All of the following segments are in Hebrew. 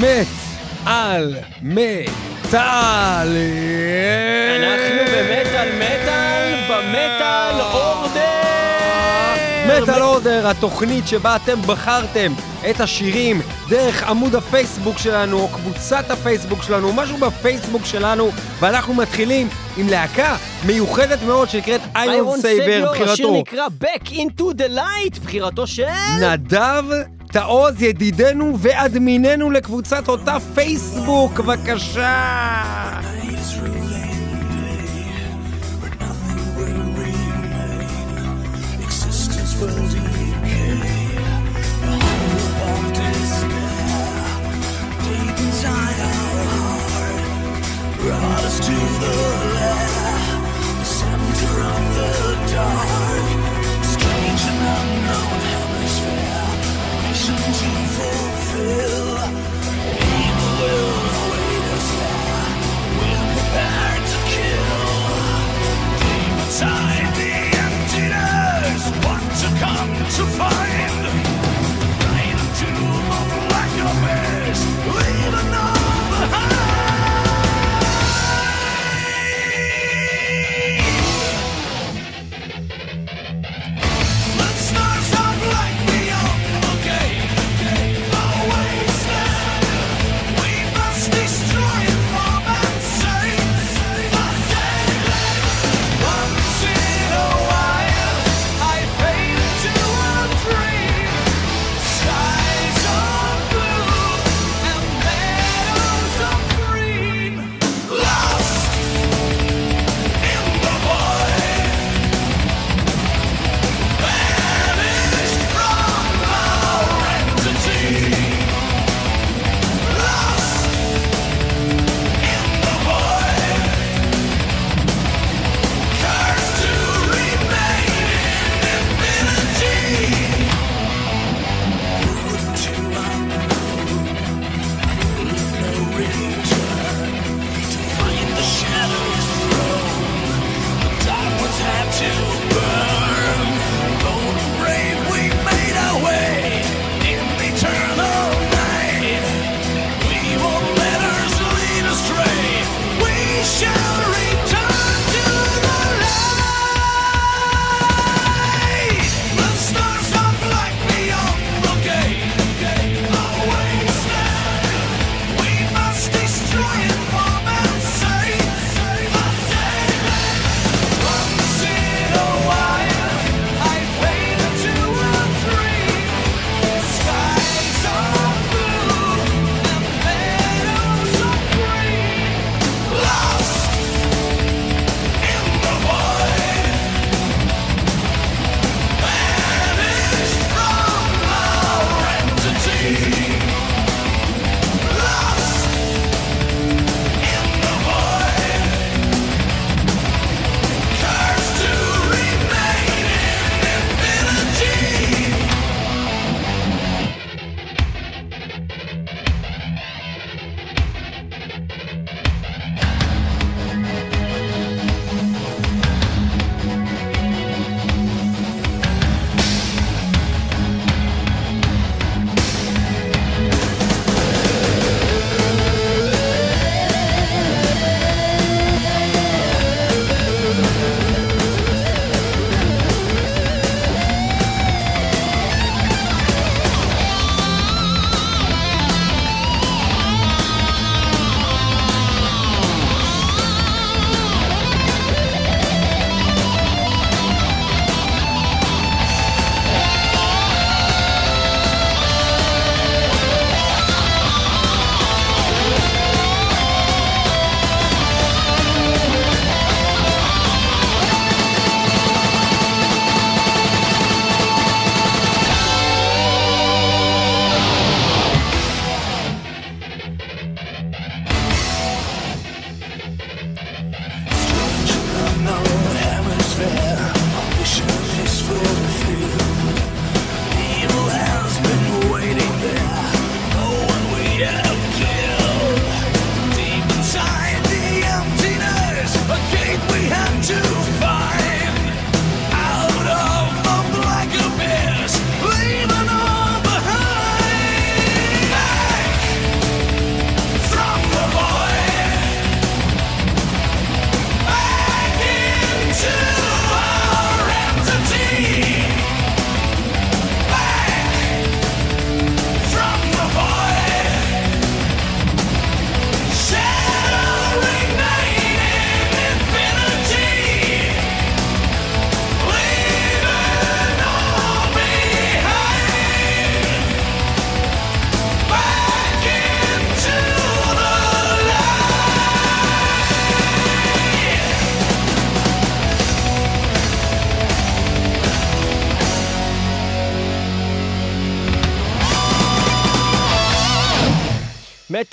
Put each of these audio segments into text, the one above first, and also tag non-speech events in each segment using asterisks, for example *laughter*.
מת על מטאל. אנחנו במטאל מטאל, במטאל אורדר! מטאל אורדר, התוכנית שבה אתם בחרתם את השירים דרך עמוד הפייסבוק שלנו, או קבוצת הפייסבוק שלנו, משהו בפייסבוק שלנו, ואנחנו מתחילים עם להקה מיוחדת מאוד שנקראת איירון סייבר, השיר בחירתו. נקרא Back into the Light, בחירתו של... נדב תעוז, ידידנו ואדמיננו לקבוצת אותה פייסבוק, בבקשה. Will to find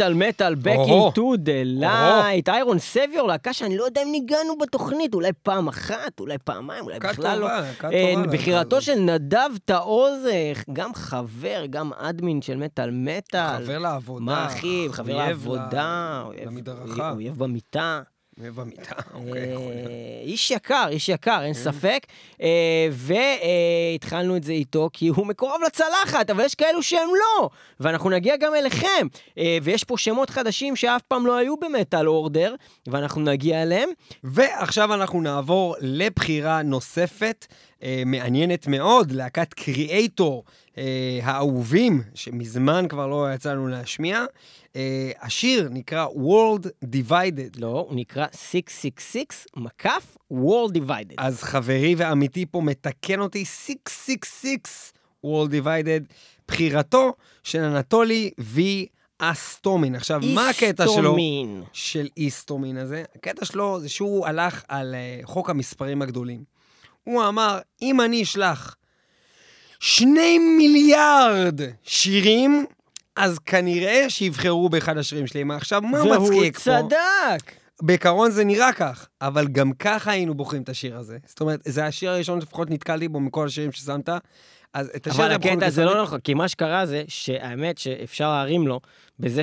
מטאל מטאל, back into the light, איירון סביור, להקה שאני לא יודע אם ניגענו בתוכנית, אולי פעם אחת, אולי פעמיים, אולי בכלל לא. אה, בחירתו. של נדב טעוז, אה, גם חבר, גם אדמין של מטאל מטאל. חבר לעבודה. מה אחי, חבר לעבודה, למדרכה. אויב במיטה. אוהב במיטה, אוקיי, יכול להיות. אה, איש יקר, איש יקר, כן. אין ספק. והתחלנו את זה איתו כי הוא מקורב לצלחת, אבל יש כאלו שהם לא, ואנחנו נגיע גם אליכם. אה, ויש פה שמות חדשים שאף פעם לא היו במטאל אורדר, ואנחנו נגיע אליהם. ועכשיו אנחנו נעבור לבחירה נוספת, אה, מעניינת מאוד, להקת קריאייטור אה, האהובים, שמזמן כבר לא יצא לנו להשמיע. אה, השיר נקרא World Divided. לא, הוא נקרא 666 מקף World Divided. אז חברי ועמיתי פה מתקן אותי 666 World Divided, בחירתו של אנטולי וי אסטומין. עכשיו, מה הקטע שלו? איסטומין. של איסטומין הזה. הקטע שלו זה שהוא הלך על uh, חוק המספרים הגדולים. הוא אמר, אם אני אשלח שני מיליארד שירים, אז כנראה שיבחרו באחד השירים שלי. מה עכשיו, מה והוא מצחיק פה? צדק. בעיקרון זה נראה כך, אבל גם ככה היינו בוחרים את השיר הזה. זאת אומרת, זה השיר הראשון שלפחות נתקלתי בו מכל השירים ששמת. אז את השיר אבל הקטע זה. לא נכון, כי מה שקרה זה שהאמת שאפשר להרים לו בזה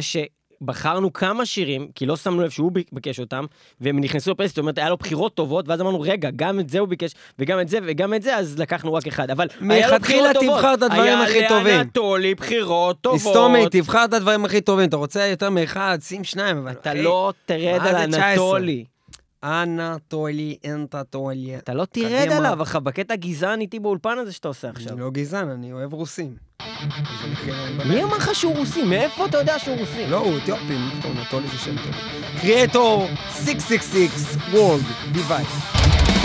שבחרנו כמה שירים, כי לא שמנו לב שהוא ביקש אותם, והם נכנסו לפלייסט, זאת אומרת, היה לו בחירות טובות, ואז אמרנו, רגע, גם את זה הוא ביקש, וגם את זה, וגם את זה, אז לקחנו רק אחד. אבל היה לו מלכתחילה בחירות טובות. תבחר את הדברים הכי היה טובים. לאנטולי בחירות טובות. היסטומי, תבחר את הדברים הכי טובים. אתה רוצה יותר מאחד, שים שניים, אבל... אתה לא תרד על זה 19? אנטולי. אנטולי, אנטטולי. אתה לא תרד. עליו, אחי, בקטע גזען איתי באולפן הזה שאתה עושה עכשיו. אני לא גזען, אני אוהב רוסים. מי. אמר לך שהוא רוסי? מאיפה אתה יודע שהוא רוסי? לא, הוא אתיופי, אנטולי זה שם טוב. קריאטור 666 World Divide.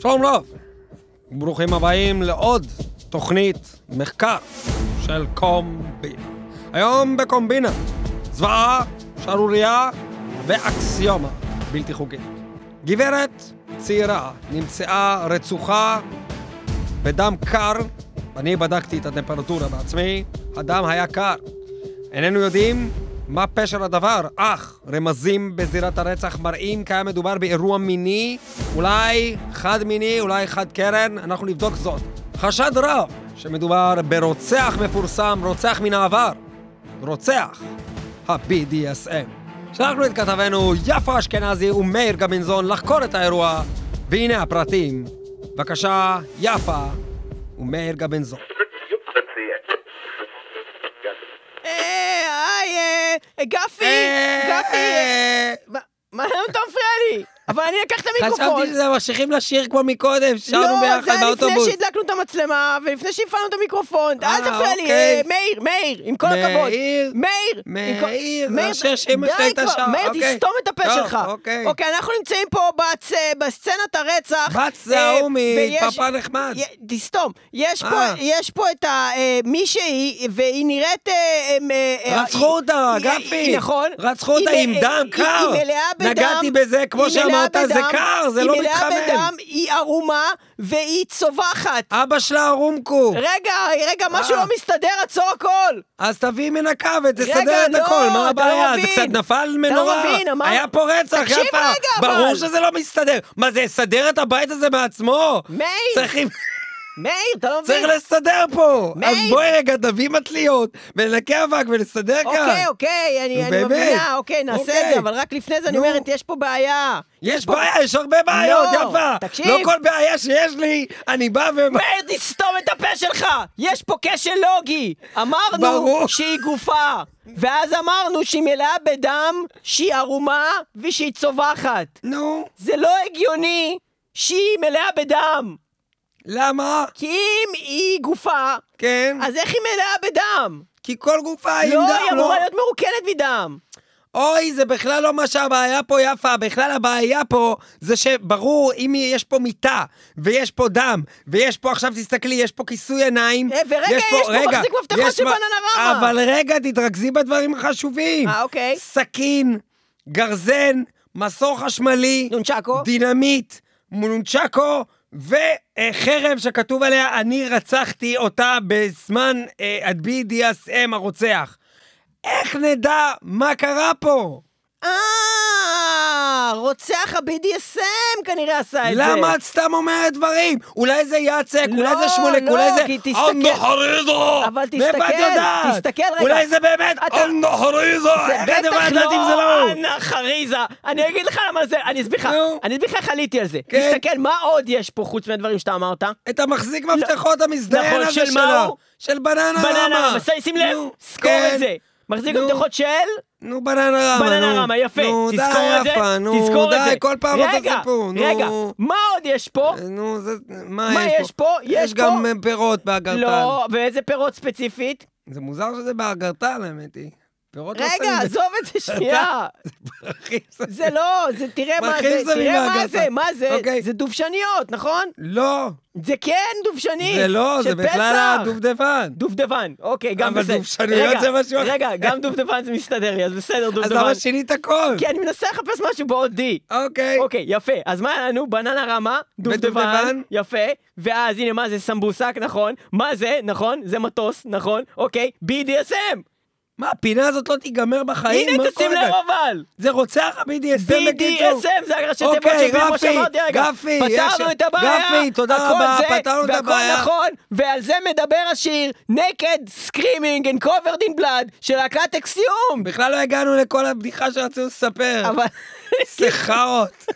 שלום רב, ברוכים הבאים לעוד תוכנית מחקר של קומבינה. היום בקומבינה, זוועה, שערורייה ואקסיומה בלתי חוקית. גברת צעירה נמצאה רצוחה בדם קר, אני בדקתי את הטמפרטורה בעצמי, הדם היה קר. איננו יודעים מה פשר הדבר, אך רמזים בזירת הרצח מראים כי היה מדובר באירוע מיני, אולי חד מיני, אולי חד קרן, אנחנו נבדוק זאת. חשד רב שמדובר ברוצח מפורסם, רוצח מן העבר. רוצח ה-BDSM. שלחנו את כתבנו יפה אשכנזי ומאיר גמינזון לחקור את האירוע, והנה הפרטים. בבקשה, יפה ומאיר גמינזון. אה, היי, אה, גפי, גפי, אה, מה- מה אתה מפריע לי? אבל אני אקח את המיקרופון. חשבתי שזה ממשיכים לשיר כמו מקודם, שרנו לא, זה ביחד היה לפני באוטובוס. שהדלקנו את המצלמה, ולפני שהפעלנו את המיקרופון. אל אה, תפריע לי, אוקיי. אה, מאיר, מאיר, עם כל הכבוד. מאיר, מאיר, מאיר, זה השיר שאמא שלי הייתה שרה, מאיר, אוקיי. תסתום את הפה שלך. אוקיי. אוקיי, אנחנו נמצאים פה בסצנת הרצח. בת זה ההוא מפאפה נחמד. תסתום. יש פה, אה. את מישהי, והיא נראית... רצחו אותה, גפי. נכון. רצחו אותה עם דם קר. נגעתי בזה, כמו היא מלאה שאמרת, זה בדם, קר, זה לא היא מתחמם. מלאה בדם, היא ערומה, והיא צווחת. אבא שלה ערומקו. רגע, רגע, משהו אה. לא מסתדר, עצור הכל. אז תביאי מנקה ותסדר את לא, הכל, מה אתה לא הבעיה? זה. קצת נפל אתה לא מנורה. מבין, אמר- היה פה רצח, יפה. ברור שזה לא מסתדר. מה זה, יסדר את הבית הזה מעצמו? מאיר, צריכים... מאיר, אתה לא צריך מבין. לסדר פה. מאיר. אז בואי רגע, תביא מטליות, וננקה אבק ונסדר כאן. אוקיי, אוקיי, אני. מבינה, אוקיי, נעשה את אוקיי. זה, אבל רק לפני זה אני. אומרת, יש פה בעיה. יש פה- בעיה, יש הרבה בעיות, לא, יפה. תקשיב. לא כל בעיה שיש לי, אני בא ו... מאיר, תסתום את הפה שלך! יש פה כשל לוגי! אמרנו ברור. שהיא גופה, ואז אמרנו שהיא מלאה בדם, שהיא ערומה ושהיא צווחת. נו, זה לא הגיוני שהיא מלאה בדם. למה? כי אם היא גופה, כן, אז איך היא מלאה בדם? כי כל גופה עם לא, דם, היא לא? אמורה להיות מרוקנת מדם. אוי, זה בכלל לא מה שהבעיה פה, יפה. בכלל הבעיה פה זה שברור, אם יש פה מיטה, ויש פה דם, ויש פה, עכשיו תסתכלי, יש פה כיסוי עיניים. אה, ורגע, יש פה מחזיק מפתחות יש של מה- בננרמה. אבל רגע, תתרכזי בדברים החשובים. אה, אוקיי. סכין, גרזן, מסור חשמלי, נונצ'קו. דינמיט, מונצ'קו וחרב שכתוב עליה, אני רצחתי אותה בזמן אה, ה-BDSM הרוצח. איך נדע מה קרה פה? אה, רוצח ה-BDSM כנראה עשה את זה. למה את סתם אומרת דברים? אולי זה יצק, לא, אולי זה שמולק, לא, אולי זה... כי תסתכל- אנדה חריזו! אבל את תסתכל? תסתכל רגע. אולי זה באמת אנדה חריזו! זה איך את בטח לדעת אם זה לא? אנה חריזה. אני אגיד לך למה זה, אני אסביר לך. אני אסביר לך איך עליתי על זה. כן. תסתכל, מה עוד יש פה חוץ מהדברים שאתה אמרת? את המחזיק מפתחות המזדיין נכון, הזה של מה שלה. הוא? של בננה בננה, רמה. שים לב, נו, זכור כן. את זה. מחזיק. מפתחות של? נו, בננה רמה, בננה. רמה, יפה. נו, תזכור די, את זה, יפה, נו, תזכור את די, זה. כל פעם אותו רגע, סיפור, נו. רגע, מה עוד יש פה? נו, זה... מה, מה יש פה? יש יש גם פה- אה, פירות באגרטל. לא, ואיזה פירות ספציפית? זה מוזר שזה באגרטל, האמת היא. פירות לא רגע, שמים עזוב את זה שנייה. זה לא, זה תראה מה זה, שמים תראה מה. זה, מה זה, אוקיי. זה דובשניות, נכון? לא, זה כן דובשני. זה לא, זה בכלל. הדובדבן. דובדבן, אוקיי, גם אבל בסדר. דובשניות רגע, זה משהו אחר. רגע, גם דובדבן זה מסתדר לי, אז בסדר, אז דובדבן. למה שינית הכל? כי אני מנסה לחפש משהו בעוד D. אוקיי. אוקיי, יפה. אז מה היה לנו? בננה רמה, דובדבן. יפה. ואז הנה, מה זה סמבוסק, נכון? מה זה, נכון? זה מטוס, נכון? אוקיי, BDSM. מה, הפינה הזאת לא תיגמר בחיים? הנה, תשים לב? אבל. זה רוצח ה-BDSM בקיצור. BDSM זה הראשי תיבות אוקיי, של כמו שאמרתי רגע. גפי, פתרנו את הבעיה, גפי, תודה רבה, זה, פתרנו את והכל הבעיה. נכון, ועל זה מדבר השיר Naked Screaming and Covered in Blood של להקת אקסיום. בכלל לא הגענו לכל הבדיחה שרצינו לספר. אבל... סליחות.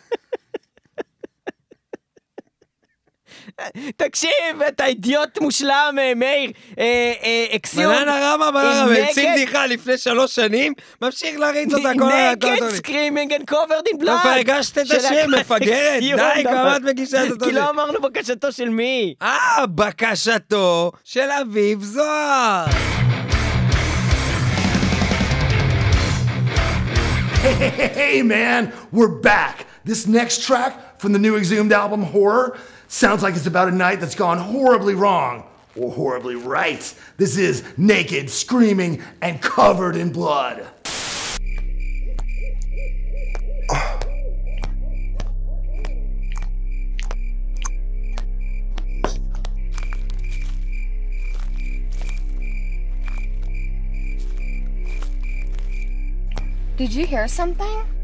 תקשיב, אתה אידיוט מושלם, אה, מאיר. אה, אה, אקסיום. בננה רמה בננה, naked- בדיחה לפני שלוש שנים, ממשיך להריץ אותה כל ה... הזמן. Screaming and Covered in טוב, Blood. כבר הגשת את להקת מפגרת, די. כמה את מגישה את אותו כי? לא אמרנו בקשתו של מי. אה, בקשתו של אביב זוהר. Hey man, we're back. This next track from the new Exhumed album, Horror, Sounds like it's about a night that's gone horribly wrong. Or horribly right. This is naked, screaming, and covered in blood. Did you hear something?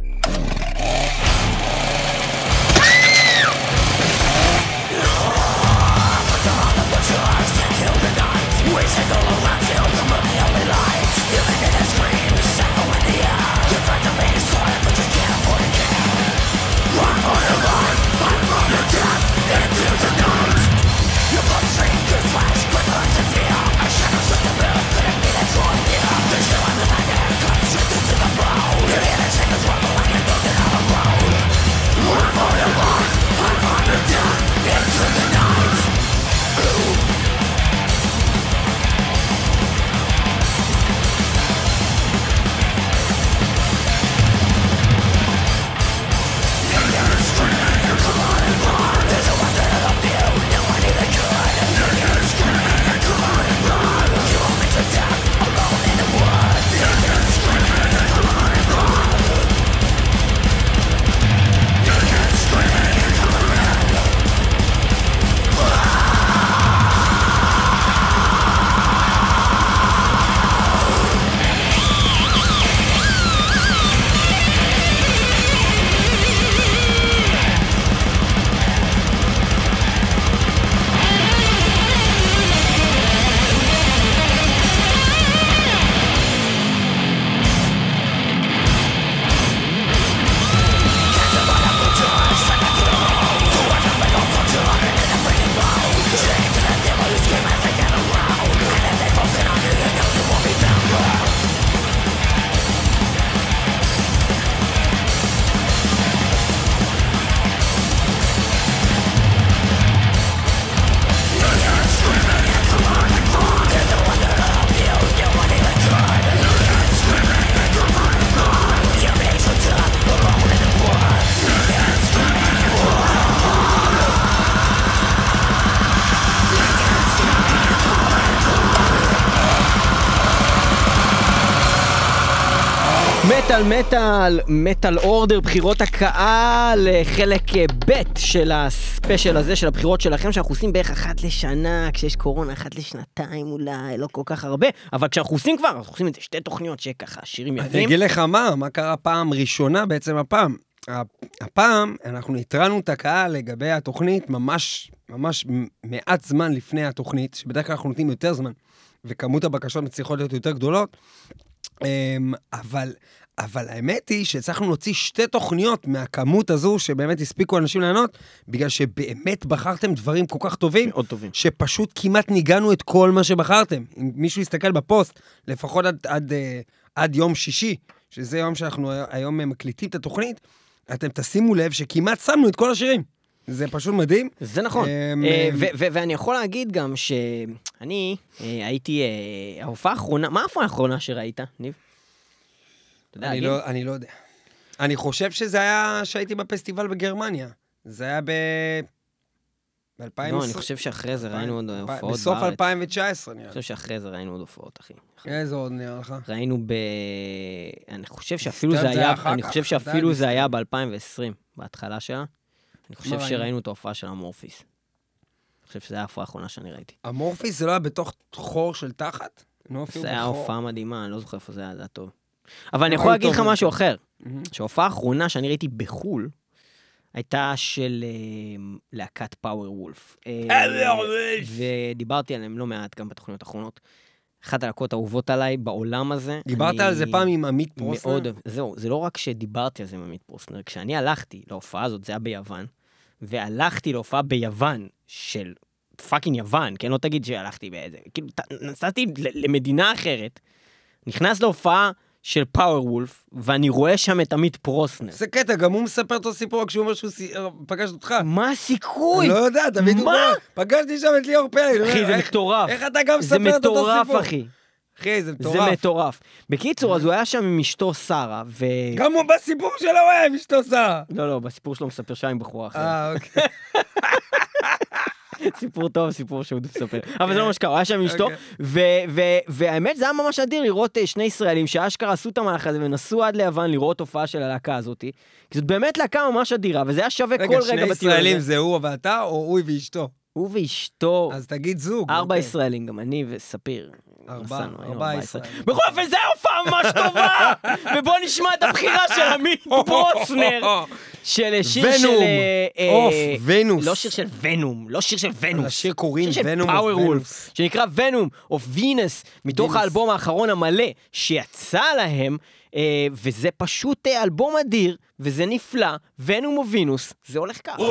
מטאל מטאל, אורדר, בחירות הקהל, אה, חלק אה, ב' של הספיישל הזה, של הבחירות שלכם, שאנחנו עושים בערך אחת לשנה, כשיש קורונה אחת לשנתיים אולי, לא כל כך הרבה, אבל כשאנחנו עושים כבר, אנחנו עושים את זה שתי תוכניות שככה, שירים אני יפים. אגיד לך מה, מה קרה פעם ראשונה בעצם הפעם. הפעם אנחנו התרענו את הקהל לגבי התוכנית ממש, ממש מעט זמן לפני התוכנית, שבדרך כלל אנחנו נותנים יותר זמן, וכמות הבקשות מצליחות להיות יותר גדולות. אמ, אבל, אבל האמת היא שהצלחנו להוציא שתי תוכניות מהכמות הזו, שבאמת הספיקו אנשים לענות, בגלל שבאמת בחרתם דברים כל כך טובים, מאוד טובים. שפשוט כמעט ניגענו את כל מה שבחרתם. אם מישהו יסתכל בפוסט, לפחות עד, עד, אה, עד יום שישי, שזה יום שאנחנו היום מקליטים את התוכנית, אתם תשימו לב שכמעט שמנו את כל השירים. זה פשוט מדהים. זה נכון. אמ, אה, ואני יכול להגיד גם שאני אה, הייתי, ההופעה האחרונה, מה ההופעה האחרונה שראית, ניב? אתה יודע אני? לא, אני לא יודע. אני חושב שזה היה שהייתי בפסטיבל בגרמניה. זה היה ב... ב-2020. לא, אני חושב שאחרי זה ראינו עוד הופעות בארץ. בסוף 2019 נראה אני. חושב שאחרי זה ראינו עוד הופעות, אחי. איזה עוד נראה לך? ראינו ב... אני חושב שאפילו זה היה, אני חושב שאפילו זה. היה ב-2020, בהתחלה שלה. אני חושב ראינו? שראינו את ההופעה של המורפיס. אני חושב שזו הייתה ההופעה האחרונה שאני ראיתי. המורפיס זה לא היה בתוך חור של תחת? לא זה היה. הופעה מדהימה, אני לא זוכר איפה זה היה, זה היה טוב. אבל אני יכול להגיד לך משהו. אחר. שההופעה האחרונה שאני ראיתי בחו"ל, הייתה של אה, להקת פאוור וולף. אה, ודיברתי עליהם לא מעט גם בתוכניות האחרונות. אחת הלהקות האהובות עליי בעולם הזה. דיברת אני על זה פעם עם עמית פרוסנר? מאוד, זהו, זה לא רק שדיברתי על זה עם עמית פרוסנר, כשאני הלכתי להופעה הזאת, זה היה ביוון, והלכתי להופעה ביוון של fucking יוון, כן? לא תגיד שהלכתי באיזה... כאילו, נסעתי למדינה אחרת, נכנס להופעה של Powerwolf, ואני רואה שם את עמית פרוסנר. זה קטע, גם הוא מספר את הסיפור כשהוא אומר שהוא סי- פגש אותך. מה הסיכוי? לא יודע, תמיד הוא? אומר, פגשתי שם את ליאור אומר, אחי, זה מטורף. איך אתה גם זה מספר את אותו סיפור? מטורף, אחי. אחי, זה זה מטורף. מטורף. בקיצור, אז הוא היה שם עם אשתו שרה, ו... גם הוא בסיפור שלו הוא היה עם אשתו שרה. לא, לא, בסיפור שלו מספר שהיה עם בחורה אחרת. אה, אוקיי. *laughs* סיפור טוב, סיפור שהוא מספר. *laughs* אבל זה לא מה שקרה, הוא היה שם עם אשתו, אוקיי. והאמת זה היה ממש אדיר לראות אה, שני ישראלים שאשכרה עשו את המהלך הזה ונסעו עד ליוון לראות הופעה של הלהקה הזאתי. כי זאת באמת להקה ממש אדירה, וזה היה שווה כל רגע, רגע שני בטיול ישראלים. זה הוא ואתה, או הוא ואשתו? הוא ואשתו, אז תגיד זוג. ארבע אוקיי. ישראלים, גם אני וספיר. ארבעה, ארבעה ישראלים. בכל אופן, זו הופעה ממש טובה! *laughs* ובואו נשמע את הבחירה של עמית *laughs* פרוסנר, של שיר של... Venom. אה, אה, of, Venus. לא שיר של Venom, לא שיר של Venus. לשיר קוראים Venom of Venus. שנקרא Venom of Venus, מתוך Venus. האלבום האחרון המלא שיצא להם, אה, וזה פשוט אה, אלבום אדיר, וזה נפלא, Venom of Venus, זה הולך ככה.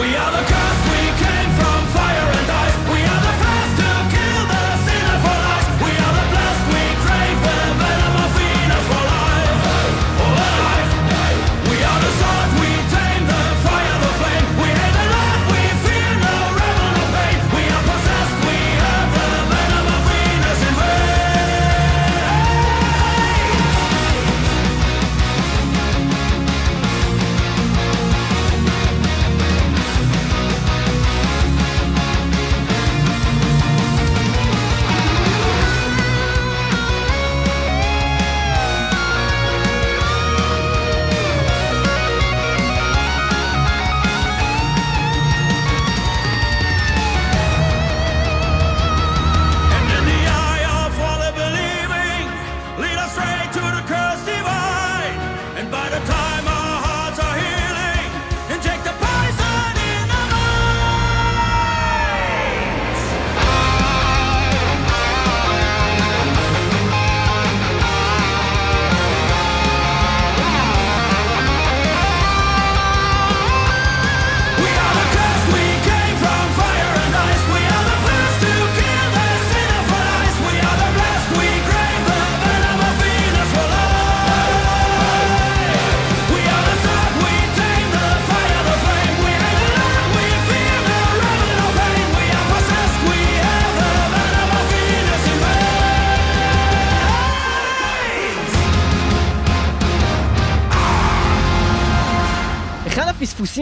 We are the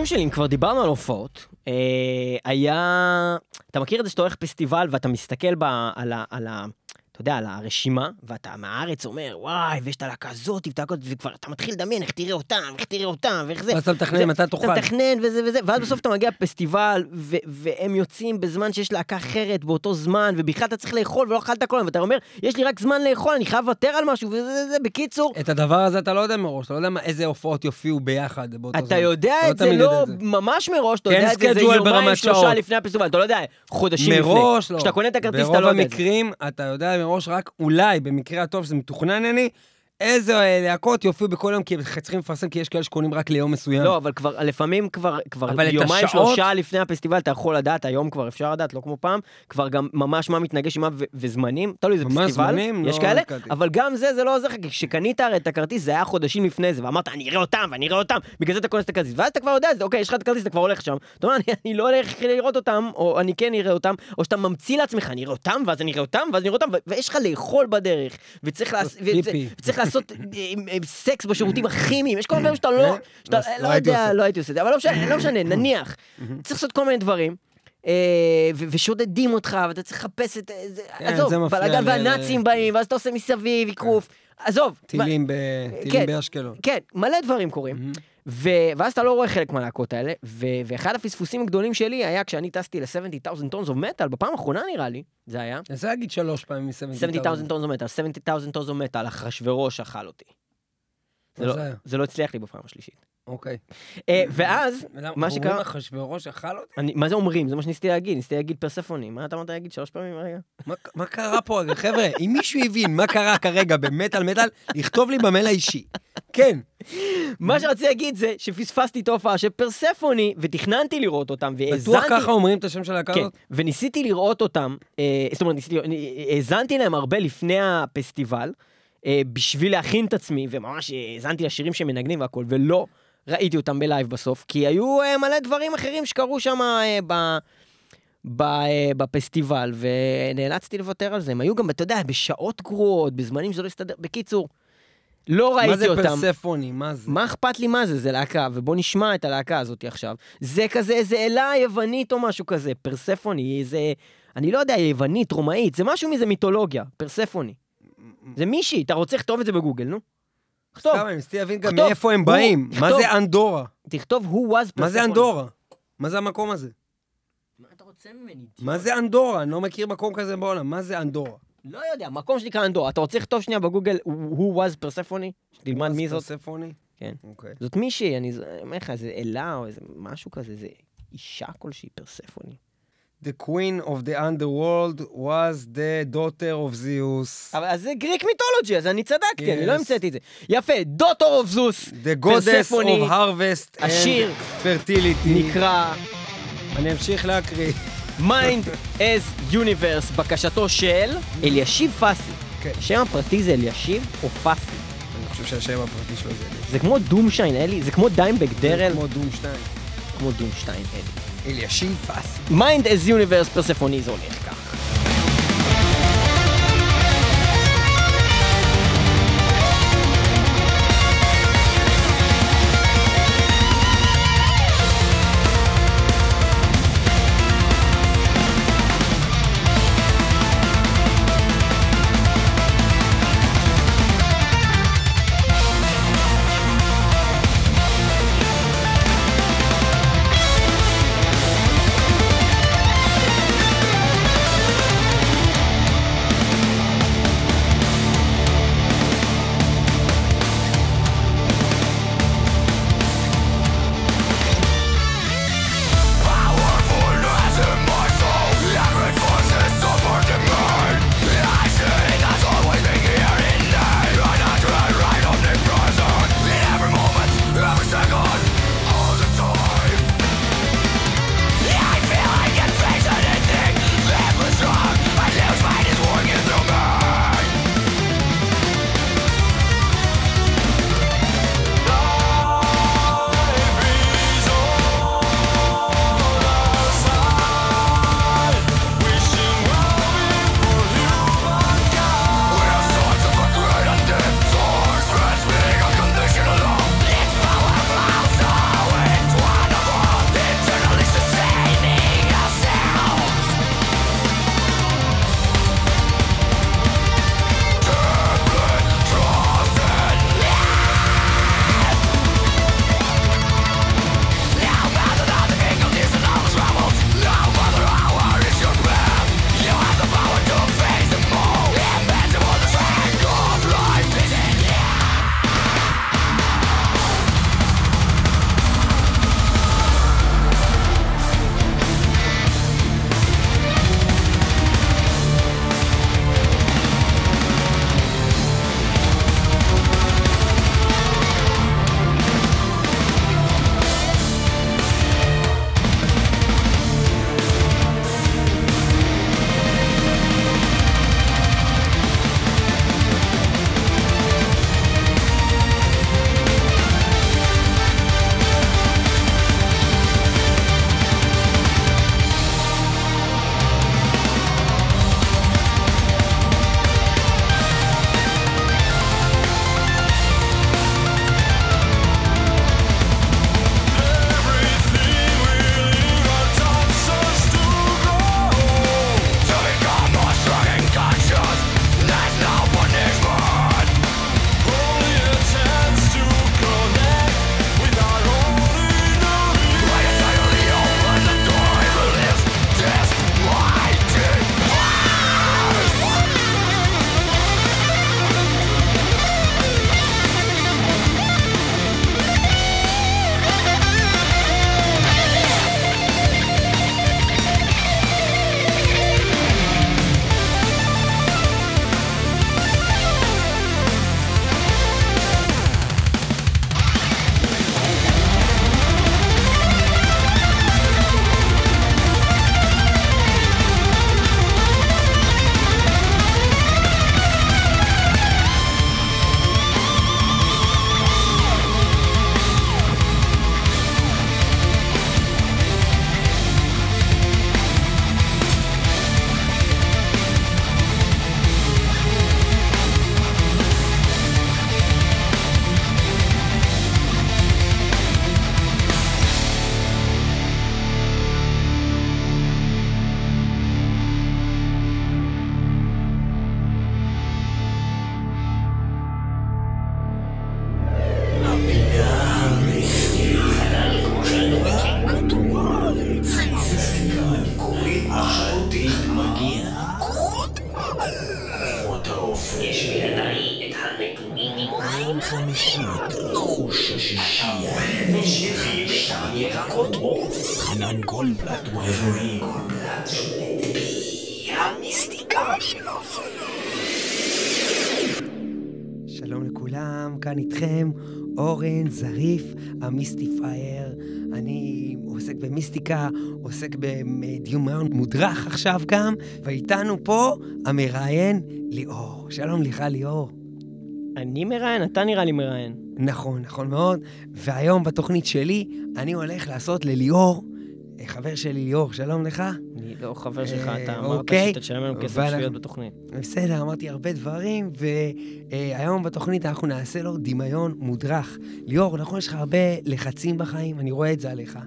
שלי, אם כבר דיברנו על הופעות, אה, היה... אתה מכיר את זה שאתה הולך פסטיבל ואתה מסתכל ב, על, ה, על ה... אתה יודע, על הרשימה, ואתה מהארץ אומר, וואי, ויש את הלהקה הזאת, ואת הלהקה הזאת, וכבר אתה מתחיל לדמיין איך תראה אותם, איך תראה אותם, ואיך זה. ואז אתה מתכנן מתי תאכל. אתה מתכנן וזה וזה, ואז בסוף אתה מגיע לפסטיבל, והם יוצאים בזמן שיש להקה אחרת באותו זמן, ובכלל אתה צריך לאכול ולא אכלת כל ואתה אומר, יש לי רק זמן לאכול, אני חייב לוותר על משהו, וזה זה, זה, בקיצור. את הדבר הזה אתה לא יודע מראש, אתה לא יודע איזה הופעות יופיעו ביחד באותו זמן. אתה יודע אתה את זה לא. ממש מראש, אתה כן יודע את זה יומיים שלושה. לפני הפסטיבל, אתה לא יודע, חודשים לפני. מראש לא. כשאתה קונה את הכרטיס אתה ברוב לא יודע את זה. מראש רק אולי, במקרה הטוב שזה מתוכנן אני, איזה להקות יופיעו בכל יום, כי הם צריכים לפרסם, כי יש כאלה שקונים רק ליום מסוים. לא, אבל כבר, לפעמים כבר, כבר אבל יומיים, השעות- שלושה לפני הפסטיבל אתה יכול לדעת, היום כבר אפשר לדעת, לא כמו פעם, כבר גם ממש מה מתנגש עם מה וזמנים, תלוי ממש פסטיבל, זמנים? יש לא כאלה, נתקלתי. אבל גם זה, זה לא עוזר לך, כי כשקנית הרי את הכרטיס, זה היה חודשים לפני זה, ואמרת, אני אראה אותם, ואני אראה אותם, בגלל זה אתה קונה את הכרטיס, ואז אתה כבר יודע, אוקיי, יש לך את הכרטיס, אתה כבר הולך שם, אתה אומר, אני, אני לא הולך לראות אותם, או אני כן אראה אותם, או שאתה ממציא לעצמך, אני אראה אותם, ואז אני אראה אותם, ואז אני אראה אותם, ויש לך לאכול בדרך, וצריך לעשות אה, אה, סקס בשירותים הכימיים, יש כל מיני דברים שאתה לא, שאתה, לא- לא לא הייתי יודע. לא הייתי עושה את זה, אבל לא משנה, לא משנה, נניח. צריך לעשות כל מיני דברים. אה, ושודדים אותך, ואתה צריך לחפש את... זה- כן, עזוב, בלאגן והנאצים באים, ואז אתה עושה מסביב, איקרוף. עזוב. טילים כן. טילים באשקלון. כן, מלא דברים קורים. ו- ואז אתה לא רואה חלק מהלהקות האלה, ו- ואחד הפספוסים הגדולים שלי היה כשאני טסתי ל-70,000 Tons of Metal, בפעם האחרונה נראה לי, זה היה. אני רוצה להגיד שלוש פעמים מ-70,000. 70,000 Tons of Metal, 70,000 Tons of Metal, אחשוורוש אכל אותי. זה לא- זה? זה לא הצליח לי בפעם השלישית. אוקיי. אה, ואז, מה שקרה... אומרים אחשוורוש אכל אותי? אני, מה זה אומרים? זה מה שניסיתי להגיד, ניסיתי להגיד פרספוני. מה אתה אמרת להגיד שלוש פעמים רגע? מה- מה קרה פה? רגע? חבר'ה, אם מישהו הבין מה קרה כרגע במטאל מטאל, לכתוב לי במייל האישי. כן. מה שרציתי להגיד זה שפספסתי את ההופעה של פרספוני, ותכננתי לראות אותם, והאזנתי... בטוח ככה אומרים את השם של הלהקה כן? וניסיתי לראות אותם, אה, זאת אומרת, האזנתי להם הרבה לפני הפסטיבל, אה, בשביל להכין את עצמי, וממש האזנתי לשירים שהם מנגנים והכל, ולא ראיתי אותם בלייב בסוף, כי היו אה, מלא דברים אחרים שקרו שם אה, ב... ב, אה, בפסטיבל, ונאלצתי לוותר על זה. הם היו גם, אתה יודע, בשעות גרועות, בזמנים שזה לא הסתדר. בקיצור, לא ראיתי מה זה אותם. פרספוני? מה זה? מה אכפת לי מה זה? זה להקה, ובוא נשמע את הלהקה הזאת עכשיו. זה כזה איזה אלה יוונית או משהו כזה, פרספוני, איזה... אני לא יודע, יוונית, רומאית, זה משהו מזה מיתולוגיה, פרספוני. זה מישהי, אתה רוצה לכתוב את זה בגוגל, נו. כתוב, סתם, אני ניסיתי להבין גם מאיפה הם באים. מה. זה אנדורה? תכתוב who was מה זה. אנדורה? מה זה המקום הזה? מה אתה רוצה ממני? מה זה אנדורה? אני לא מכיר מקום כזה בעולם. מה זה אנדורה? לא יודע, מקום שנקרא אנדורה. אתה רוצה לכתוב שנייה בגוגל who was פרספוני? שתלמד מי זאת. פרספוני? כן. אוקיי. זאת מישהי, אני אומר לך, איזה אלה או איזה משהו כזה, איזה אישה כלשהי, פרספוני. The queen of the underworld was the daughter of Zeus. אבל אז זה Greek mythology, אז אני צדקתי, אני לא Yes. המצאתי את זה. יפה, daughter of Zeus, The goddess of harvest השיר and fertility. נקרא אני אמשיך להקריא. Mind as Universe, בקשתו של אלישיב פאסי. כן. השם הפרטי זה אלישיב או פאסי? אני חושב שהשם הפרטי שלו זה אלי. זה כמו דומשטיין, אלי, זה כמו Dimebag Darrell, כמו דום 2. כמו דומשטיין, אלי. אלישיב פאסי. Mind as Universe, פרספוני, זה הולך כך. עכשיו גם, ואיתנו פה המראיין ליאור. שלום לך, ליאור. אני מראיין? אתה נראה לי מראיין. נכון, נכון מאוד. והיום בתוכנית שלי, אני הולך לעשות לליאור, אה, חבר שלי ליאור, שלום לך. אני לא חבר שלך, אה, אתה אמרת אוקיי. שתשלם לנו כסף ואנחנו- שטויות בתוכנית. בסדר, אמרתי הרבה דברים, והיום בתוכנית אנחנו נעשה לו דמיון מודרך. ליאור, נכון, יש לך הרבה לחצים בחיים, אני רואה את זה עליך.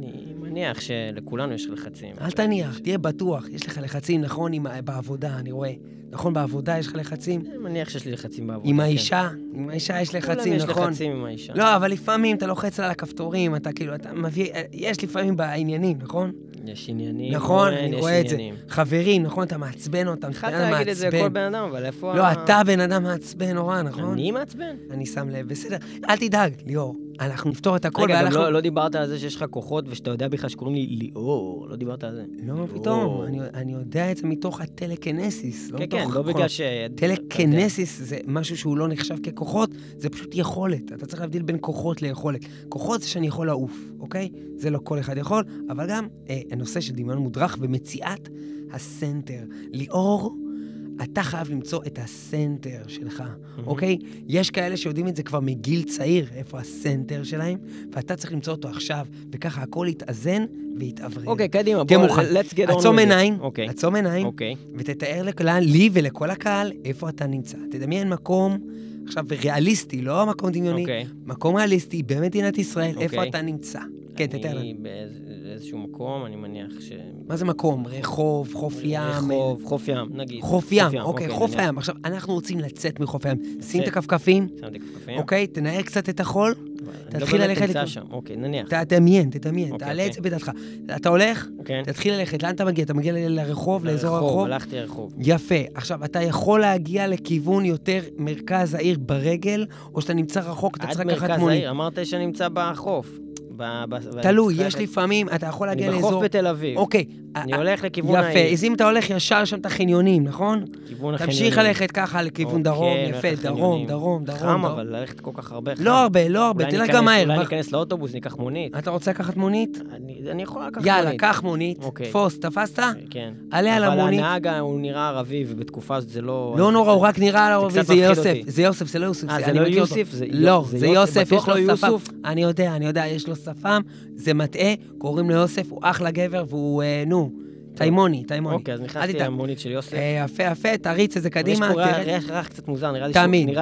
מניח שלכולנו יש לחצים. אל תניח, תהיה בטוח, יש לך לחצים, נכון, עם, בעבודה, אני רואה. נכון, בעבודה יש לך לחצים? אני מניח שיש לי לחצים בעבודה. עם כן. האישה? עם האישה יש לחצים, יש נכון? לחצים עם האישה. לא, אבל לפעמים אתה לוחץ על הכפתורים, אתה כאילו, אתה מביא, יש לפעמים בעניינים, נכון? יש עניינים. נכון, אורן, אני יש רואה את זה. חברים, נכון, אתה מעצבן אותם, אתה התחלת בן אדם להגיד את זה לכל מעצבן. בן אדם, אבל איפה לא, אתה בן אדם מעצבן נורא, נכון? אני מעצבן? אני שם לב, בסדר. אל תדאג, ליאור, אנחנו נפתור את הכל, רגע, גם. לא- לא דיברת על זה שיש לך כוחות ושאתה יודע בכלל שקוראים לי ליאור. לא דיברת על זה. לא. פתאום, אני, אני יודע את זה מתוך הטלקנסיס, לא כן. כן, לא בגלל ש... טלקנסיס זה משהו שהוא לא נחשב ככוחות, זה פשוט יכולת. אתה צריך להבדיל בין כוחות ליכולת. כוחות זה שאני יכול לעוף, אוקיי? זה לא כל אחד יכול, אבל גם אה, הנושא של דמיון מודרך ומציאת הסנטר. ליאור, אתה חייב למצוא את הסנטר שלך, אוקיי? יש כאלה שיודעים את זה כבר מגיל צעיר, איפה הסנטר שלהם, ואתה צריך למצוא אותו עכשיו, וככה הכל יתאזן ויתאוורר. אוקיי, קדימה, תהיה בוא, let's get on עצום. עיניים, אוקיי. עצום עיניים, אוקיי. ותתאר לכלל, לי ולכל הקהל, איפה אתה נמצא. תדמיין מקום, עכשיו, ריאליסטי, לא מקום דמיוני, אוקיי. מקום ריאליסטי במדינת ישראל, איפה אוקיי. אתה נמצא. כן, תתאר לנו. אני באיזשהו מקום, אני מניח ש... מה זה מקום? רחוב, חוף ים? רחוב, חוף ים, נגיד. חוף ים, אוקיי, חוף נניח. הים. עכשיו, אנחנו רוצים לצאת מחוף הים. שים את. הכפכפים, שמתי כפכפים. אוקיי? תנער קצת את החול, תתחיל ללכת נמצא לכ- שם, אוקיי, נניח. תדמיין, תדמיין, אוקיי, תעלה את אוקיי. זה בדעתך. אתה הולך. תתחיל ללכת, לאן אתה מגיע? אתה מגיע לרחוב, לאזור הרחוב? הלכתי לרחוב. יפה. עכשיו, אתה יכול להגיע לכיוון יותר מרכז העיר ברגל, או שאתה נמצא רחוק, אתה עד צריך לקחת מרכז מונית. העיר, אמרת שאני נמצא בחוף. תלוי, יש לפעמים, אתה יכול להגיע אני לאזור... בחוף בתל אביב. אוקיי. אני אה, הולך לכיוון יפה, העיר. אז אם אתה הולך ישר, יש שם את החניונים, נכון? כיוון החניונים. תמשיך ללכת ככה לכיוון אוקיי, דרום, יפה. דרום, דרום, דרום. חם. אבל ללכת כל כך הרבה חם. לא הרבה, לא הרבה, תלך גם מהר. אולי ניכנס לאוטובוס, ניקח מונית. אתה רוצה לקחת מונית? אני יכול לקחת מונית. יאללה, קח מונית, אוקיי. תפוס, תפסת? כן. עלה על המונית. אבל הנהג הוא נראה ערבי, ובתקופה הזאת זה לא... לא נורא, הוא רק נראה ערבי, זה יוסף. זה יוסף, זה לא יוסף. אה, זה לא. יוסף? זה לא, זה יוסף, יש לו שפם. אני יודע, אני יודע, יש לו שפם, זה מטעה, קוראים לו יוסף, הוא אחלה גבר, והוא, אה, נו, תימוני, תימוני. אוקיי, אז נכנסתי. למונית של יוסף. אה, יפה, יפה, תריץ את זה יש קדימה, פה ריח- קצת מוזר, נראה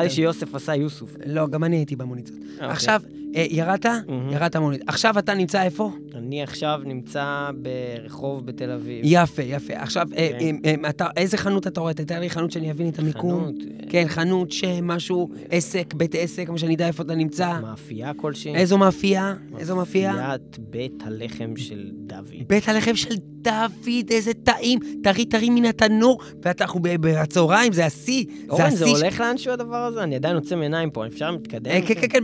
לי. שיוסף עשה יוסוף. לא, גם אני הייתי במונית הזאת. אוקיי. עכשיו, אה, ירדת? מהמם. ירדת מונית. עכשיו אתה נמצא איפה? אני עכשיו נמצא ברחוב בתל אביב. יפה, יפה. עכשיו, אה, כן. אה, אה, אתה- איזה חנות אתה רואה? תתאר לי חנות שאני אבין את המיקום. חנות, אה, כן, חנות שמשהו, עסק, בית עסק, כמו שאני אדע איפה אתה נמצא. מאפייה כלשהי. איזו מאפייה? איזו מאפייה? מאפיית בית הלחם של דוד. בית הלחם של דוד, איזה טעים. טרי טרי מן התנור, ואנחנו בצהריים, זה השיא. זה אורן, זה הולך לאנשהו הדבר הזה? אני עדיין עוצם עיניים פה, אפשר להתקדם? אה, כן? כן, כן.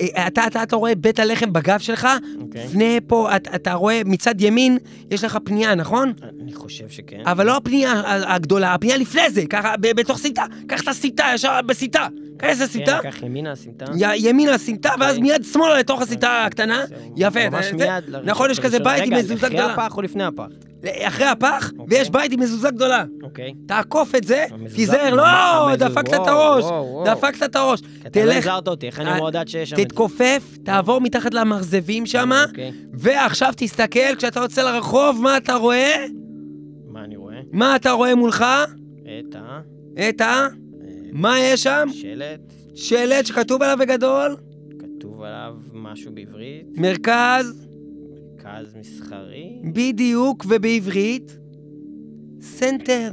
אה, אתה, אתה, אתה רואה בית הלחם בגב שלך, אוקיי. לפני פה, אתה, אתה רואה מצד ימין, יש לך פנייה, נכון? אני חושב שכן. אבל לא הפנייה הגדולה, הפנייה לפני זה, ככה, בתוך סמטה. קח את הסמטה, ישר בסמטה. כנס לסמטה, כן, קח ימינה, הסמטה. ימינה לסמטה, ואז אוקיי. מיד שמאלה לתוך הסמטה הקטנה. זהו, יפה, ממש מיד נכון, יש כזה. בית עם רגע, מזוזה אחרי גדולה. הפח או לפני הפח? אחרי הפח, אוקיי. ויש בית עם מזוזה גדולה. אוקיי. תעקוף את זה, תיזהר, לא, דפקת את הראש. דפקת את הראש. אתה לא הזהרת אותי, איך אני אה, אמור לדעת שיש שם? תתכופף, תעבור מתחת למרזבים שם, אוקיי. ועכשיו תסתכל, כשאתה יוצא לרחוב, מה אתה רואה? מה אני רואה? מה אתה רואה מולך? את ה... את ה... מה יש שם? שלט, שלט שכתוב עליו בגדול, כתוב עליו משהו בעברית, מרכז, מרכז מסחרי? בדיוק, ובעברית, סנטר.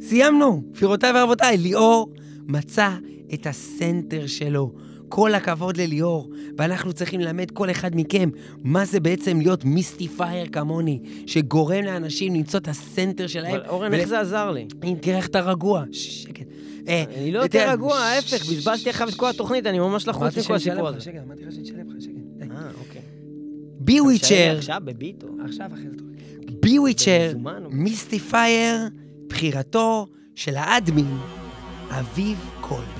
סיימנו, גבירותיי ורבותיי, ליאור מצא את הסנטר שלו. כל הכבוד לליאור, ואנחנו צריכים ללמד כל אחד מכם מה זה בעצם להיות מיסטיפייר כמוני, שגורם לאנשים למצוא את הסנטר שלהם. אבל אורן, איך זה עזר לי? אם תראה איך אתה רגוע. שקט. אה, אני לא יותר רגוע, ההפך, בזבזתי עכשיו את כל התוכנית, אני ממש לחוץ מכל הסיפור הזה. אמרתי לך שאני אשלם לך, שקט. אה, אוקיי. בי וויצ'ר. עכשיו בביטו. עכשיו אחרי זה. בי וויצ'ר, מיסטיפייר, בחירתו של האדמין, אביב קולב.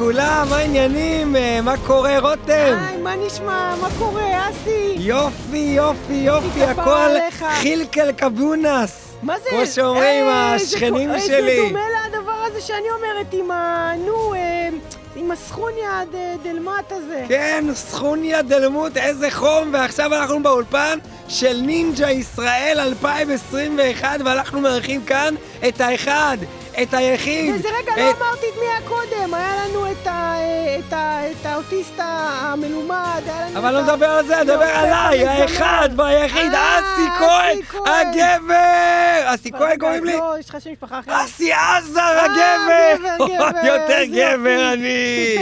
לכולם, מה העניינים? אה, מה קורה, רותם? היי, מה נשמע? מה קורה, אסי? יופי, יופי, יופי, הכל חילקל קבונס. מה זה? כמו שאומרים השכנים שלי. איזה דומה לדבר הזה שאני אומרת עם ה... נו, אה, עם הסכוניה דלמט הזה. כן, סכוניה דלמוט, איזה חום, ועכשיו אנחנו באולפן של נינג'ה ישראל 2021, ואנחנו מארחים כאן את האחד, את היחיד. וזה רגע, לא את- אמרתי את מי היה קודם, היה לנו את ה- את ה- את האוטיסט המלומד, היה לנו אבל לא מדבר על זה, אני מדבר עליי, המזמר. האחד והיחיד, אה, אסי כהן. הגבר! אסי כהן קוראים לי? לא, יש לך שם משפחה אחרת. אסי עזר אה, הגבר! יותר גבר. אני!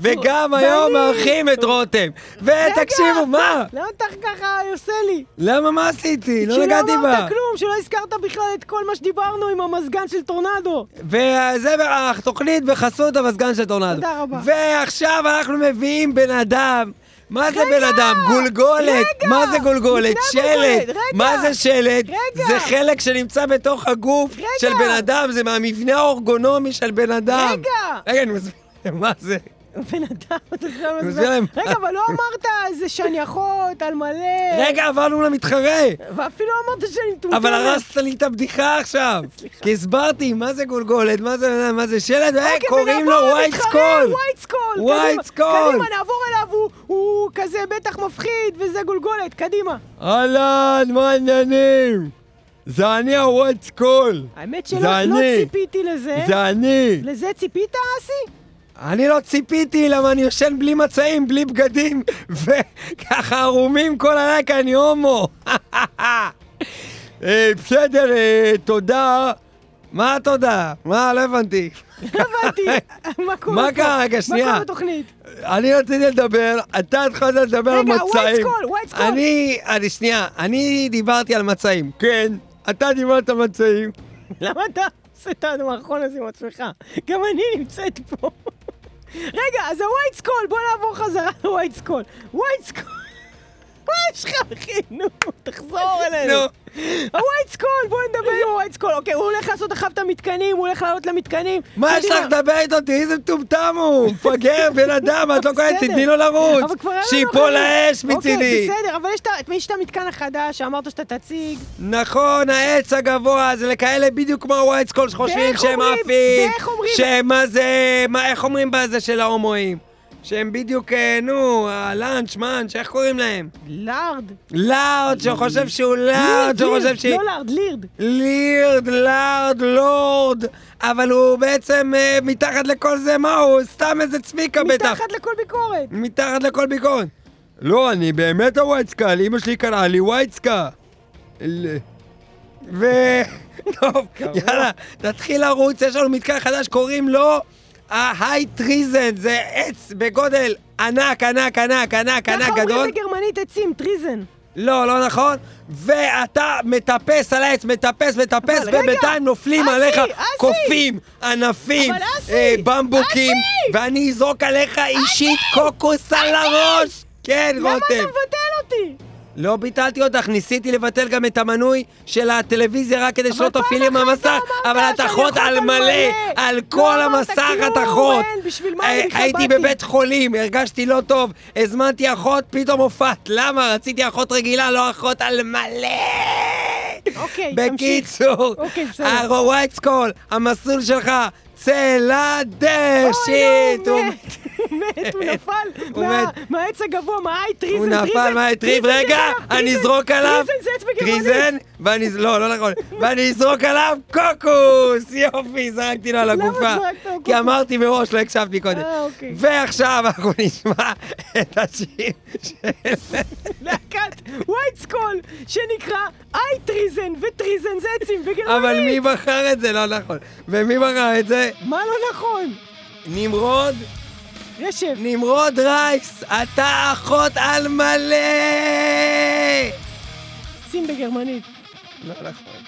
וגם היום מארחים את רותם. ותקשיבו, מה? למה אתה ככה עושה לי? למה מה עשיתי? לא שלא נגעתי בה. אמרת כלום, שלא הזכרת בכלל את כל מה שדיברנו עם המזגן של טורנדו. וזה התוכנית בחסות המזגן של טורנדו. תודה רבה. ועכשיו אנחנו מביאים בן אדם. מה זה רגע! בן אדם? גולגולת. רגע! מה זה גולגולת? הגולגולת, רגע! מה זה שלט? רגע! זה חלק שנמצא בתוך הגוף רגע! של בן אדם, זה מהמבנה האורגונומי של בן אדם. רגע! רגע, אני מסביר, *laughs* מה זה? בן אדם, אתה. להם. רגע, אבל לא אמרת זה שאני אחות על מלא. רגע, עברנו למתחרה. ואפילו אמרת שאני מטומטמת. אבל הרסת לי את הבדיחה עכשיו. כי הסברתי מה זה גולגולת, מה זה, מה זה שלט, אוקיי, וקוראים לו ונעבור White Skull. White Skull. White Skull. קדימה, נעבור אליו, הוא- כזה בטח מפחיד, וזה גולגולת, קדימה. אהלן, מה העניינים? זה אני ה White Skull. האמת שלא לא. ציפיתי לזה. זה אני. לזה ציפית, אסי? אני לא ציפיתי, למה אני יושן בלי מצעים, בלי בגדים, *laughs* וככה ערומים כל הלילה, כי אני הומו. *laughs* אה, בסדר, אה, תודה. מה התודה? מה? לא הבנתי. לא הבנתי. *laughs* מה קורה מה? קרה? רגע, שנייה. מה קורה בתוכנית? אני רציתי לדבר, אתה התחלת לדבר על רגע, מצעים. White Skull, White Skull. אני, אני, שנייה, אני דיברתי על מצעים. כן, אתה דיברת על מצעים. למה אתה עושה את המערכון הזה עם עצמך? גם אני נמצאת פה. רגע, אז ה White Skull, בוא נעבור חזרה ל White Skull. White Skull. מה יש לך, אחי? נו, תחזור אלינו. נו. ה White Skull, בוא נדבר עם ה White Skull. אוקיי, הוא הולך לעשות עכשיו את המתקנים, הוא הולך לעלות למתקנים. מה יש. לך לדבר איתו? תראי איזה מטומטם הוא, מפגר, בן *laughs* אדם, את לא קולטת, בסדר. תתני לו לרוץ. שיפול. האש אוקיי, מצידי. בסדר, אבל יש את המתקן החדש שאמרת שאתה תציג. נכון, העץ הגבוה זה לכאלה בדיוק כמו הווייט סקול שחושבים שהם? עפים. שהם מה זה, איך אומרים בזה של ההומואים? שהם בדיוק, אה, נו, הלאנץ', מאנץ', איך קוראים להם? לארד. לארד, שחושב שהוא לארד, שחושב לירד, שהיא... לא לארד, לירד. לירד, לארד, לורד, אבל הוא בעצם אה, מתחת לכל זה, מה הוא? סתם איזה צביקה בטח. מתחת לכל ביקורת. מתחת לכל ביקורת. לא, אני באמת הווייטסקה, אמא שלי קראה לי וייטסקה. ל- ו... *laughs* טוב, יאללה, תתחיל לרוץ, יש לנו מתקן חדש, קוראים לו ההיי טריזן, זה עץ בגודל ענק, ענק, ענק, ענק, ענק ככה גדול. אומרים בגרמנית עצים, טריזן. לא, לא נכון. ואתה מטפס על העץ, מטפס, מטפס, ובינתיים נופלים אסי, עליך אסי. קופים, ענפים, אבל אסי, אה, במבוקים, אסי. ואני אזרוק עליך אישית קוקוס על הראש. כן, למה אתה רותם. מבטל אותי? לא ביטלתי אותך, ניסיתי לבטל גם את המנוי של הטלוויזיה רק כדי שלא פעם תפעילי עם המסך, לא אבל את אחות על מלא, מלא. על לא כל אמרת המסך את אחות. אה, הייתי? בבית חולים, הרגשתי לא טוב, הזמנתי אחות, פתאום הופעת. למה? רציתי אחות רגילה, לא אחות על מלא! אוקיי, תמשיך. בקיצור. הווייט סקול, המסלול שלך, אוי, שיט! הוא מת, הוא מת, הוא נפל. *laughs* מהעץ הגבוה, מההי טריזן, הוא נפל מהטריב, טריזן, רגע, אני אזרוק עליו, טריזן ואני, לא, לא נכון, ואני אזרוק עליו קוקוס, יופי, זרקתי לו על למה הגופה, זרקת לו כי קוקוס? אמרתי מראש, לא הקשבתי קודם. אה, אוקיי. ועכשיו אנחנו נשמע את השיר של... להקת White Skull, שנקרא High Treason, ו Treason זה עצים בגרמנית. אבל מי בחר את זה? לא נכון. ומי בחר את זה? מה לא נכון? נמרוד, רשף. נמרוד רייס, אתה אחות על מלא! שים בגרמנית. לא נכון.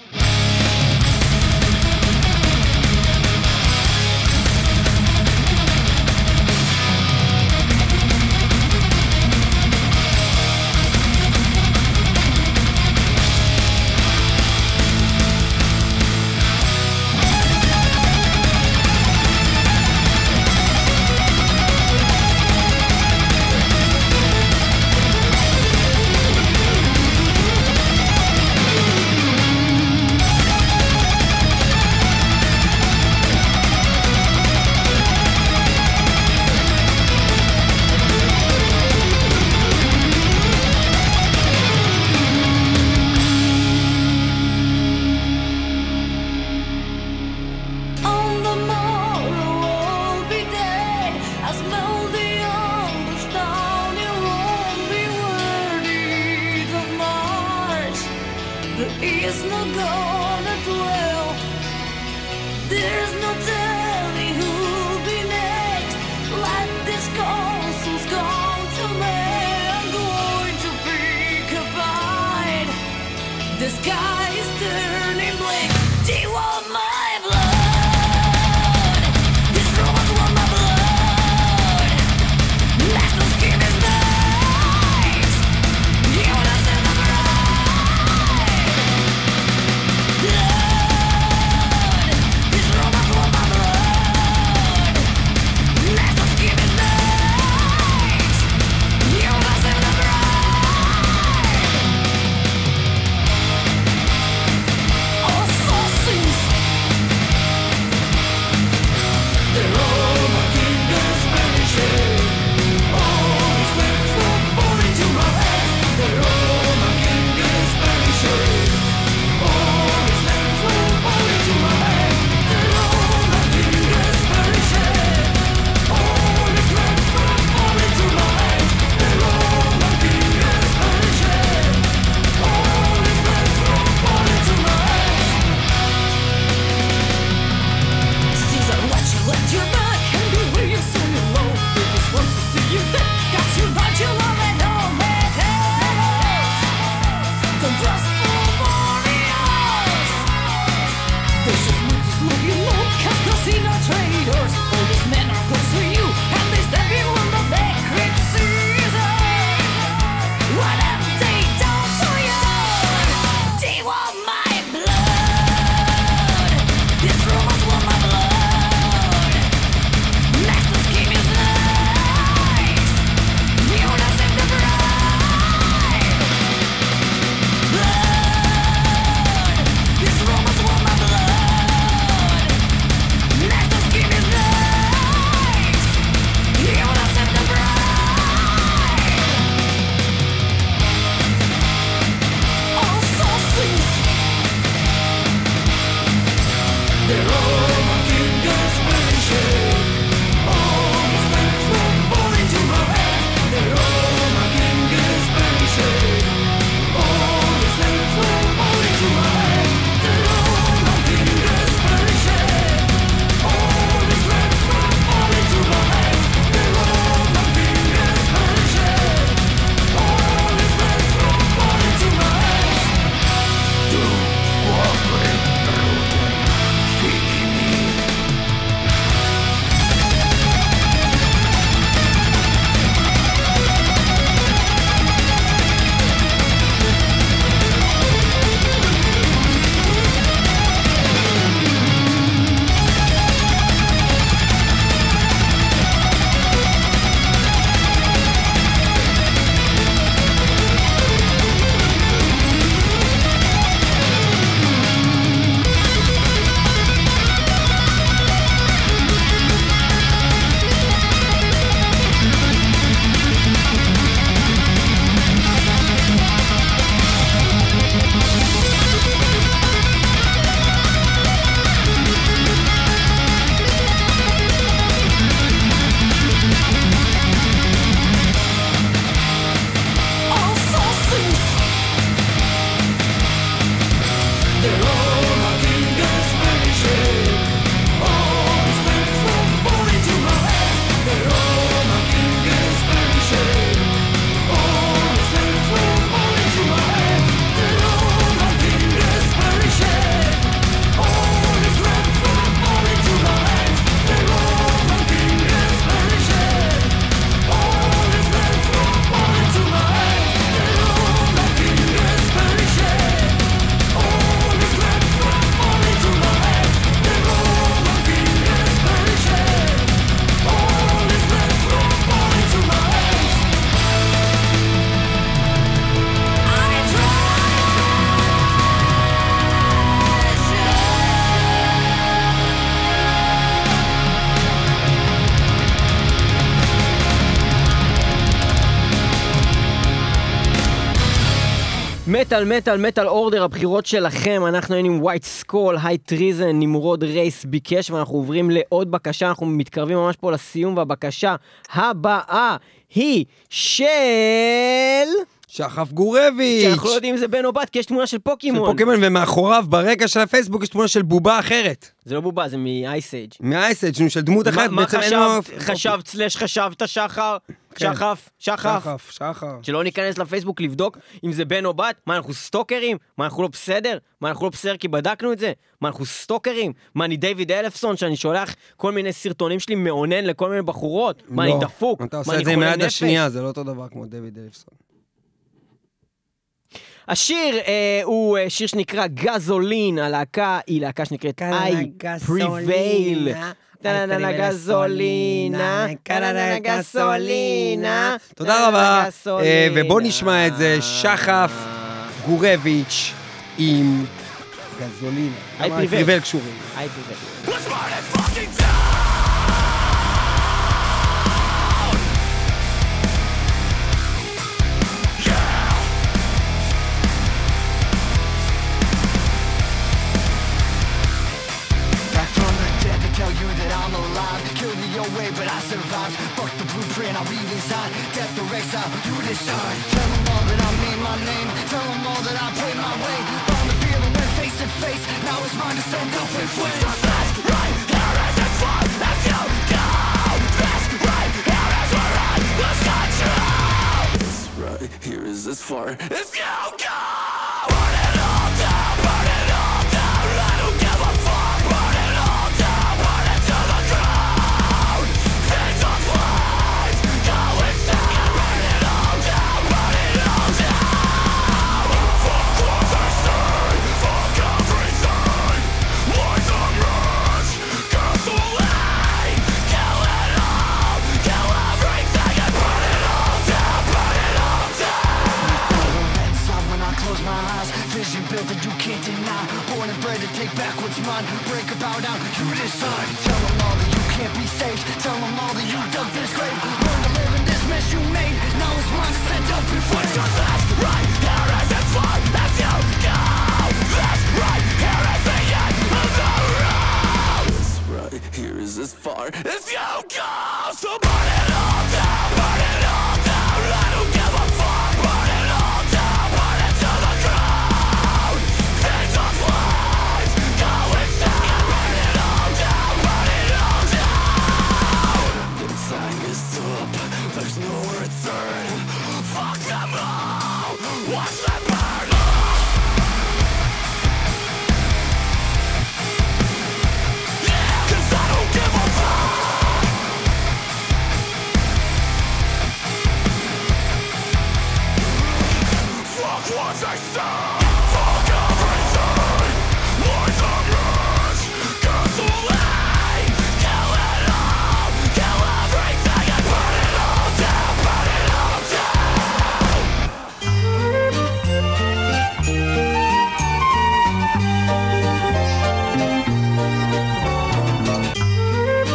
metal metal Metal Order, הבחירות שלכם, אנחנו היינו עם White Skull, High Treason, נמרוד רייס ביקש, ואנחנו עוברים לעוד בקשה, אנחנו מתקרבים ממש פה לסיום, והבקשה הבאה היא של... שחף גורביץ'. שאנחנו לא יודעים אם זה בן או בת, כי יש תמונה של פוקימון. של פוקימון, ומאחוריו, ברקע של הפייסבוק, יש תמונה של בובה אחרת. זה לא בובה, זה מ-Ice Age. מ-Ice של דמות אחרת. מה חשבת, חשבת, slash חשבת, שחר? כן. שחף? שחף? שחף. שלא ניכנס לפייסבוק לבדוק אם זה בן או בת? מה, אנחנו סטוקרים? מה, אנחנו לא בסדר? מה, אנחנו לא בסדר כי בדקנו את זה? מה, אנחנו סטוקרים? מה, אני דיוויד אלפסון שאני שולח כל מיני סרטונים שלי מאונן לכל מיני בחורות? מה, אני לא, דפוק? אתה מה, עושה אני את זה עם חולה היד נפש? השנייה, זה לא אותו דבר כמו דויד אלפסון. השיר אה, הוא אה, שיר שנקרא גזולין, הלהקה היא להקה שנקראת I Prevail. טה-נה-נה גזולינה, טה-נה-נה גזולינה. תודה רבה, גזולינה. אה, ובוא נשמע את זה, שחף גורביץ' עם גזולינה. Prevail. פריבל קשורים. I Prevail. Way, but I survived. Fuck the blueprint, I'll read inside. Death or exile, you decide. Tell them all that I made my name. Tell them all that I played my way. Found the feeling went face to face. Now it's mine to send up in flames. That's right, here is it for. Let's go. That's right, here is where I was control. That's right, here is as far. Let's go, go. Built that you can't deny. Born and bred to take back what's mine. Break about out, you decide. Tell them all that you can't be saved. Tell them all that you dug this grave. Learn to live in this mess you made. Now it's mine to send up in flames. That's right, here is as far as you go. That's right, here is the end of the road. That's right, here is as far as you go. So burn it all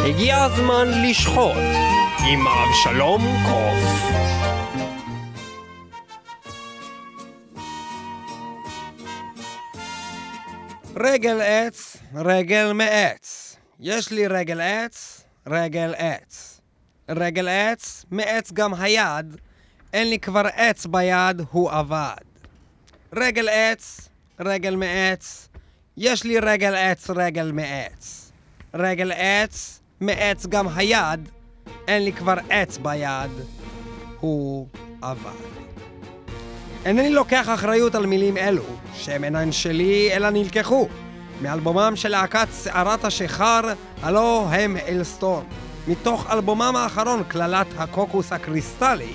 הגיע הזמן לשחוט עם אבשלום קוף. רגל עץ, רגל מעץ. יש לי רגל עץ, רגל עץ. רגל עץ, מעץ גם היד, אין לי כבר עץ ביד, הוא אבד. רגל עץ, רגל מעץ, יש לי רגל עץ, רגל מעץ. רגל עץ, מעץ גם היד, אין לי כבר עץ ביד, הוא אבד. אינני לוקח אחריות על מילים אלו, שהם אינן שלי, אלא נלקחו, מאלבומם של להקת שערת השיכר, הלו הם אלסטורם. מתוך אלבומם האחרון, קללת הקוקוס הקריסטלי,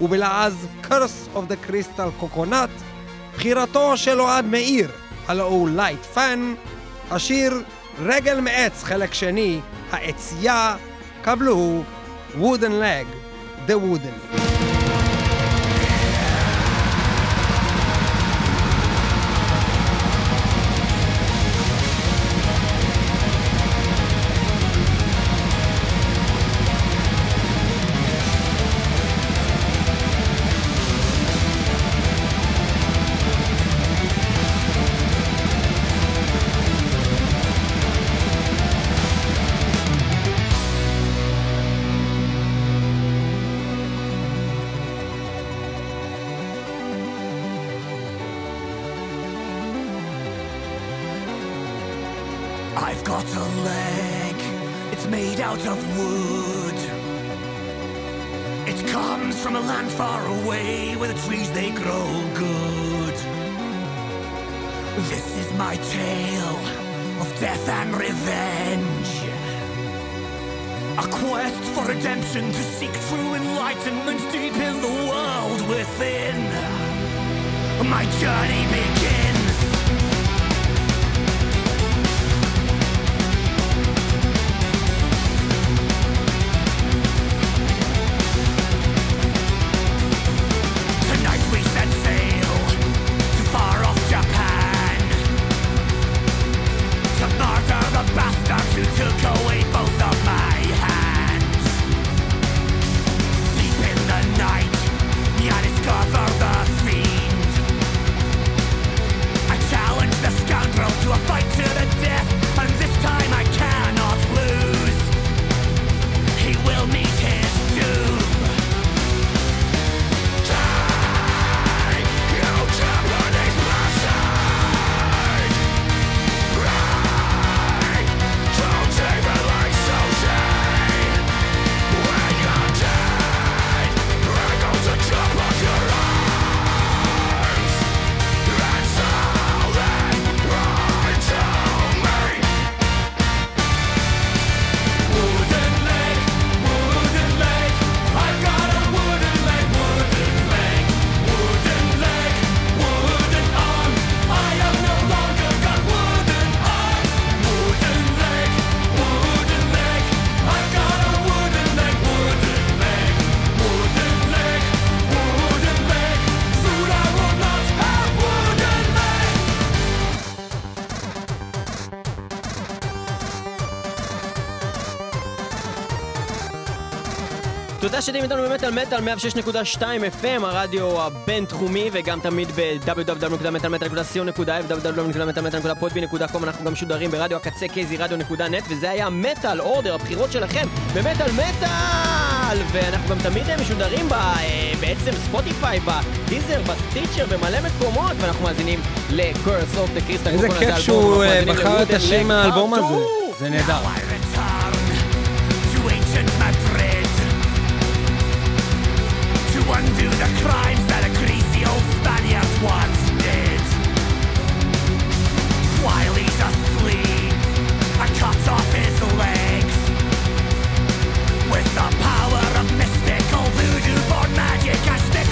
ובלעז Curse of the Crystal Coconut, בחירתו של אוהד מאיר, הלו הוא לייט פן, השיר רגל מעץ, חלק שני, העצייה, קבלו, wooden leg, the wooden. I've My journey begins. שאתם איתנו באמת על מטאל 106.2 FM, הרדיו הבינתחומי, וגם תמיד ב-www.מטאלמטאל.co.il, www.מטאלמטאל.podby.com, אנחנו גם משודרים ברדיו הקצה kzradio.net, וזה היה מטאל אורדר, הבחירות שלכם במטאל מטאל! ואנחנו גם תמיד אה, משודרים ב... אה, בעצם ספוטיפיי, בדיזר, בסטיצ'ר, במלא מקומות, ואנחנו מאזינים ל-Curse of the Crystal איזה כיף שהוא אה, בחר את Leg מהאלבום הזה. 2. זה נהדר. Undo the crimes that a greasy old Spaniard once did. While he's asleep, I cut off his legs with the power of mystical voodoo-born magic. I stick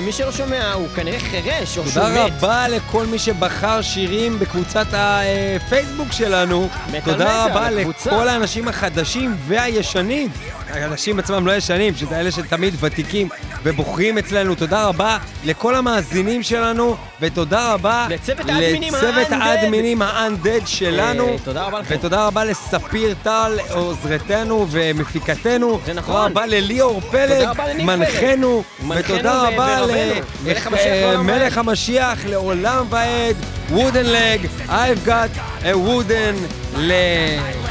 ומי שלא שומע הוא כנראה חירש, או שהוא תודה. רבה לכל מי שבחר שירים בקבוצת הפייסבוק שלנו. תודה רבה. לכל האנשים החדשים והישנים. האנשים עצמם לא ישנים, שזה אלה שתמיד ותיקים ובוחרים אצלנו. תודה רבה לכל המאזינים שלנו, ותודה רבה לצוות האדמינים ה-Undead שלנו. אה, תודה רבה לכם. ותודה רבה לספיר טל, עוזרתנו ומפיקתנו. זה נכון. תודה רבה לליאור פלג, מנחנו. ותודה רבה ורבנו. מלך המשיח לעולם ועד. wooden leg, I've got a wooden leg.